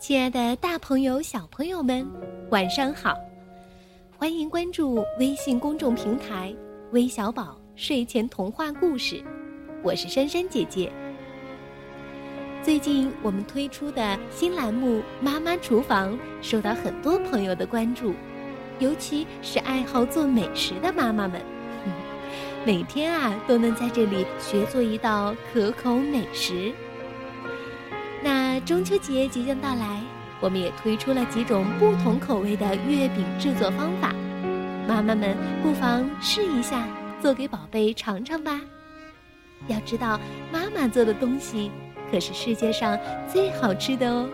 亲爱的，大朋友、小朋友们，晚上好！欢迎关注微信公众平台“微小宝睡前童话故事”，我是珊珊姐姐。最近我们推出的新栏目“妈妈厨房”受到很多朋友的关注，尤其是爱好做美食的妈妈们，每天啊都能在这里学做一道可口美食。中秋节即将到来，我们也推出了几种不同口味的月饼制作方法，妈妈们不妨试一下，做给宝贝尝尝吧。要知道，妈妈做的东西可是世界上最好吃的哦。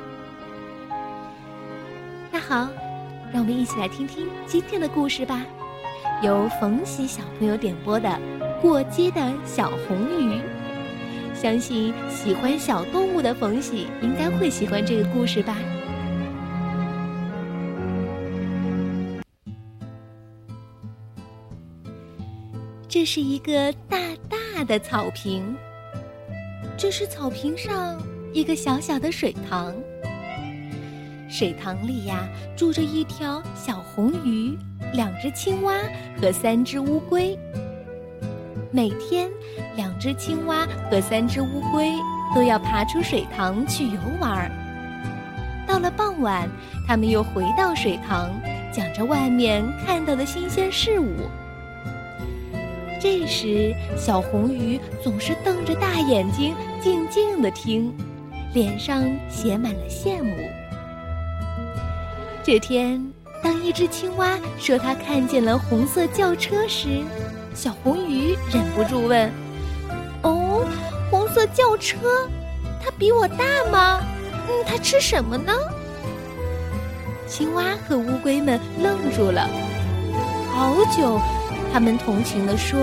那好，让我们一起来听听今天的故事吧，由冯喜小朋友点播的《过街的小红鱼》。相信喜欢小动物的冯喜应该会喜欢这个故事吧。这是一个大大的草坪，这是草坪上一个小小的水塘。水塘里呀，住着一条小红鱼，两只青蛙和三只乌龟。每天，两只青蛙和三只乌龟都要爬出水塘去游玩。到了傍晚，它们又回到水塘，讲着外面看到的新鲜事物。这时，小红鱼总是瞪着大眼睛，静静地听，脸上写满了羡慕。这天，当一只青蛙说它看见了红色轿车时，小红鱼忍不住问：“哦，红色轿车，它比我大吗？嗯，它吃什么呢？”青蛙和乌龟们愣住了，好久，他们同情地说：“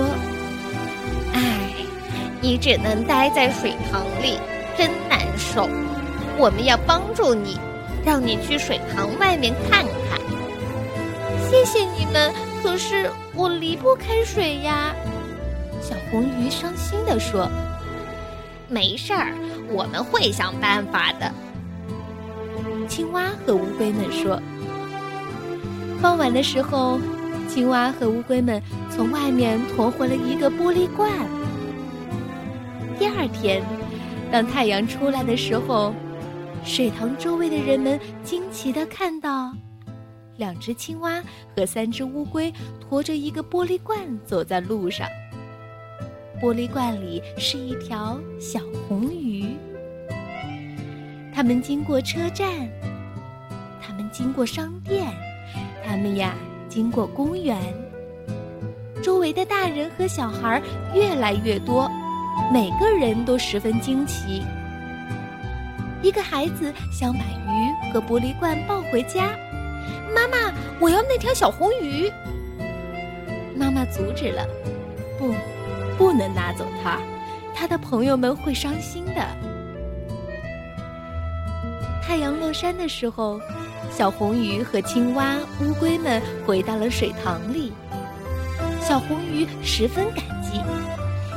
唉，你只能待在水塘里，真难受。我们要帮助你，让你去水塘外面看看。”谢谢你们。可是我离不开水呀，小红鱼伤心地说：“没事儿，我们会想办法的。”青蛙和乌龟们说。傍晚的时候，青蛙和乌龟们从外面驮回了一个玻璃罐。第二天，当太阳出来的时候，水塘周围的人们惊奇地看到。两只青蛙和三只乌龟驮着一个玻璃罐走在路上。玻璃罐里是一条小红鱼。他们经过车站，他们经过商店，他们呀经过公园。周围的大人和小孩越来越多，每个人都十分惊奇。一个孩子想把鱼和玻璃罐抱回家。妈妈，我要那条小红鱼。妈妈阻止了，不，不能拿走它，它的朋友们会伤心的。太阳落山的时候，小红鱼和青蛙、乌龟们回到了水塘里。小红鱼十分感激，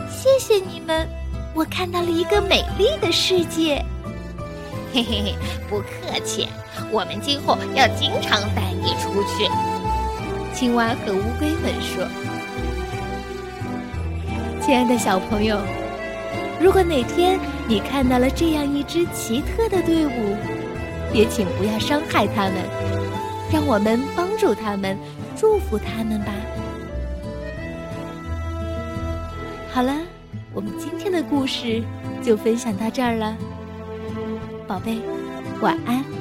谢谢你们，我看到了一个美丽的世界。嘿嘿嘿，不客气。我们今后要经常带你出去。青蛙和乌龟们说：“亲爱的小朋友，如果哪天你看到了这样一支奇特的队伍，也请不要伤害他们，让我们帮助他们，祝福他们吧。”好了，我们今天的故事就分享到这儿了，宝贝，晚安。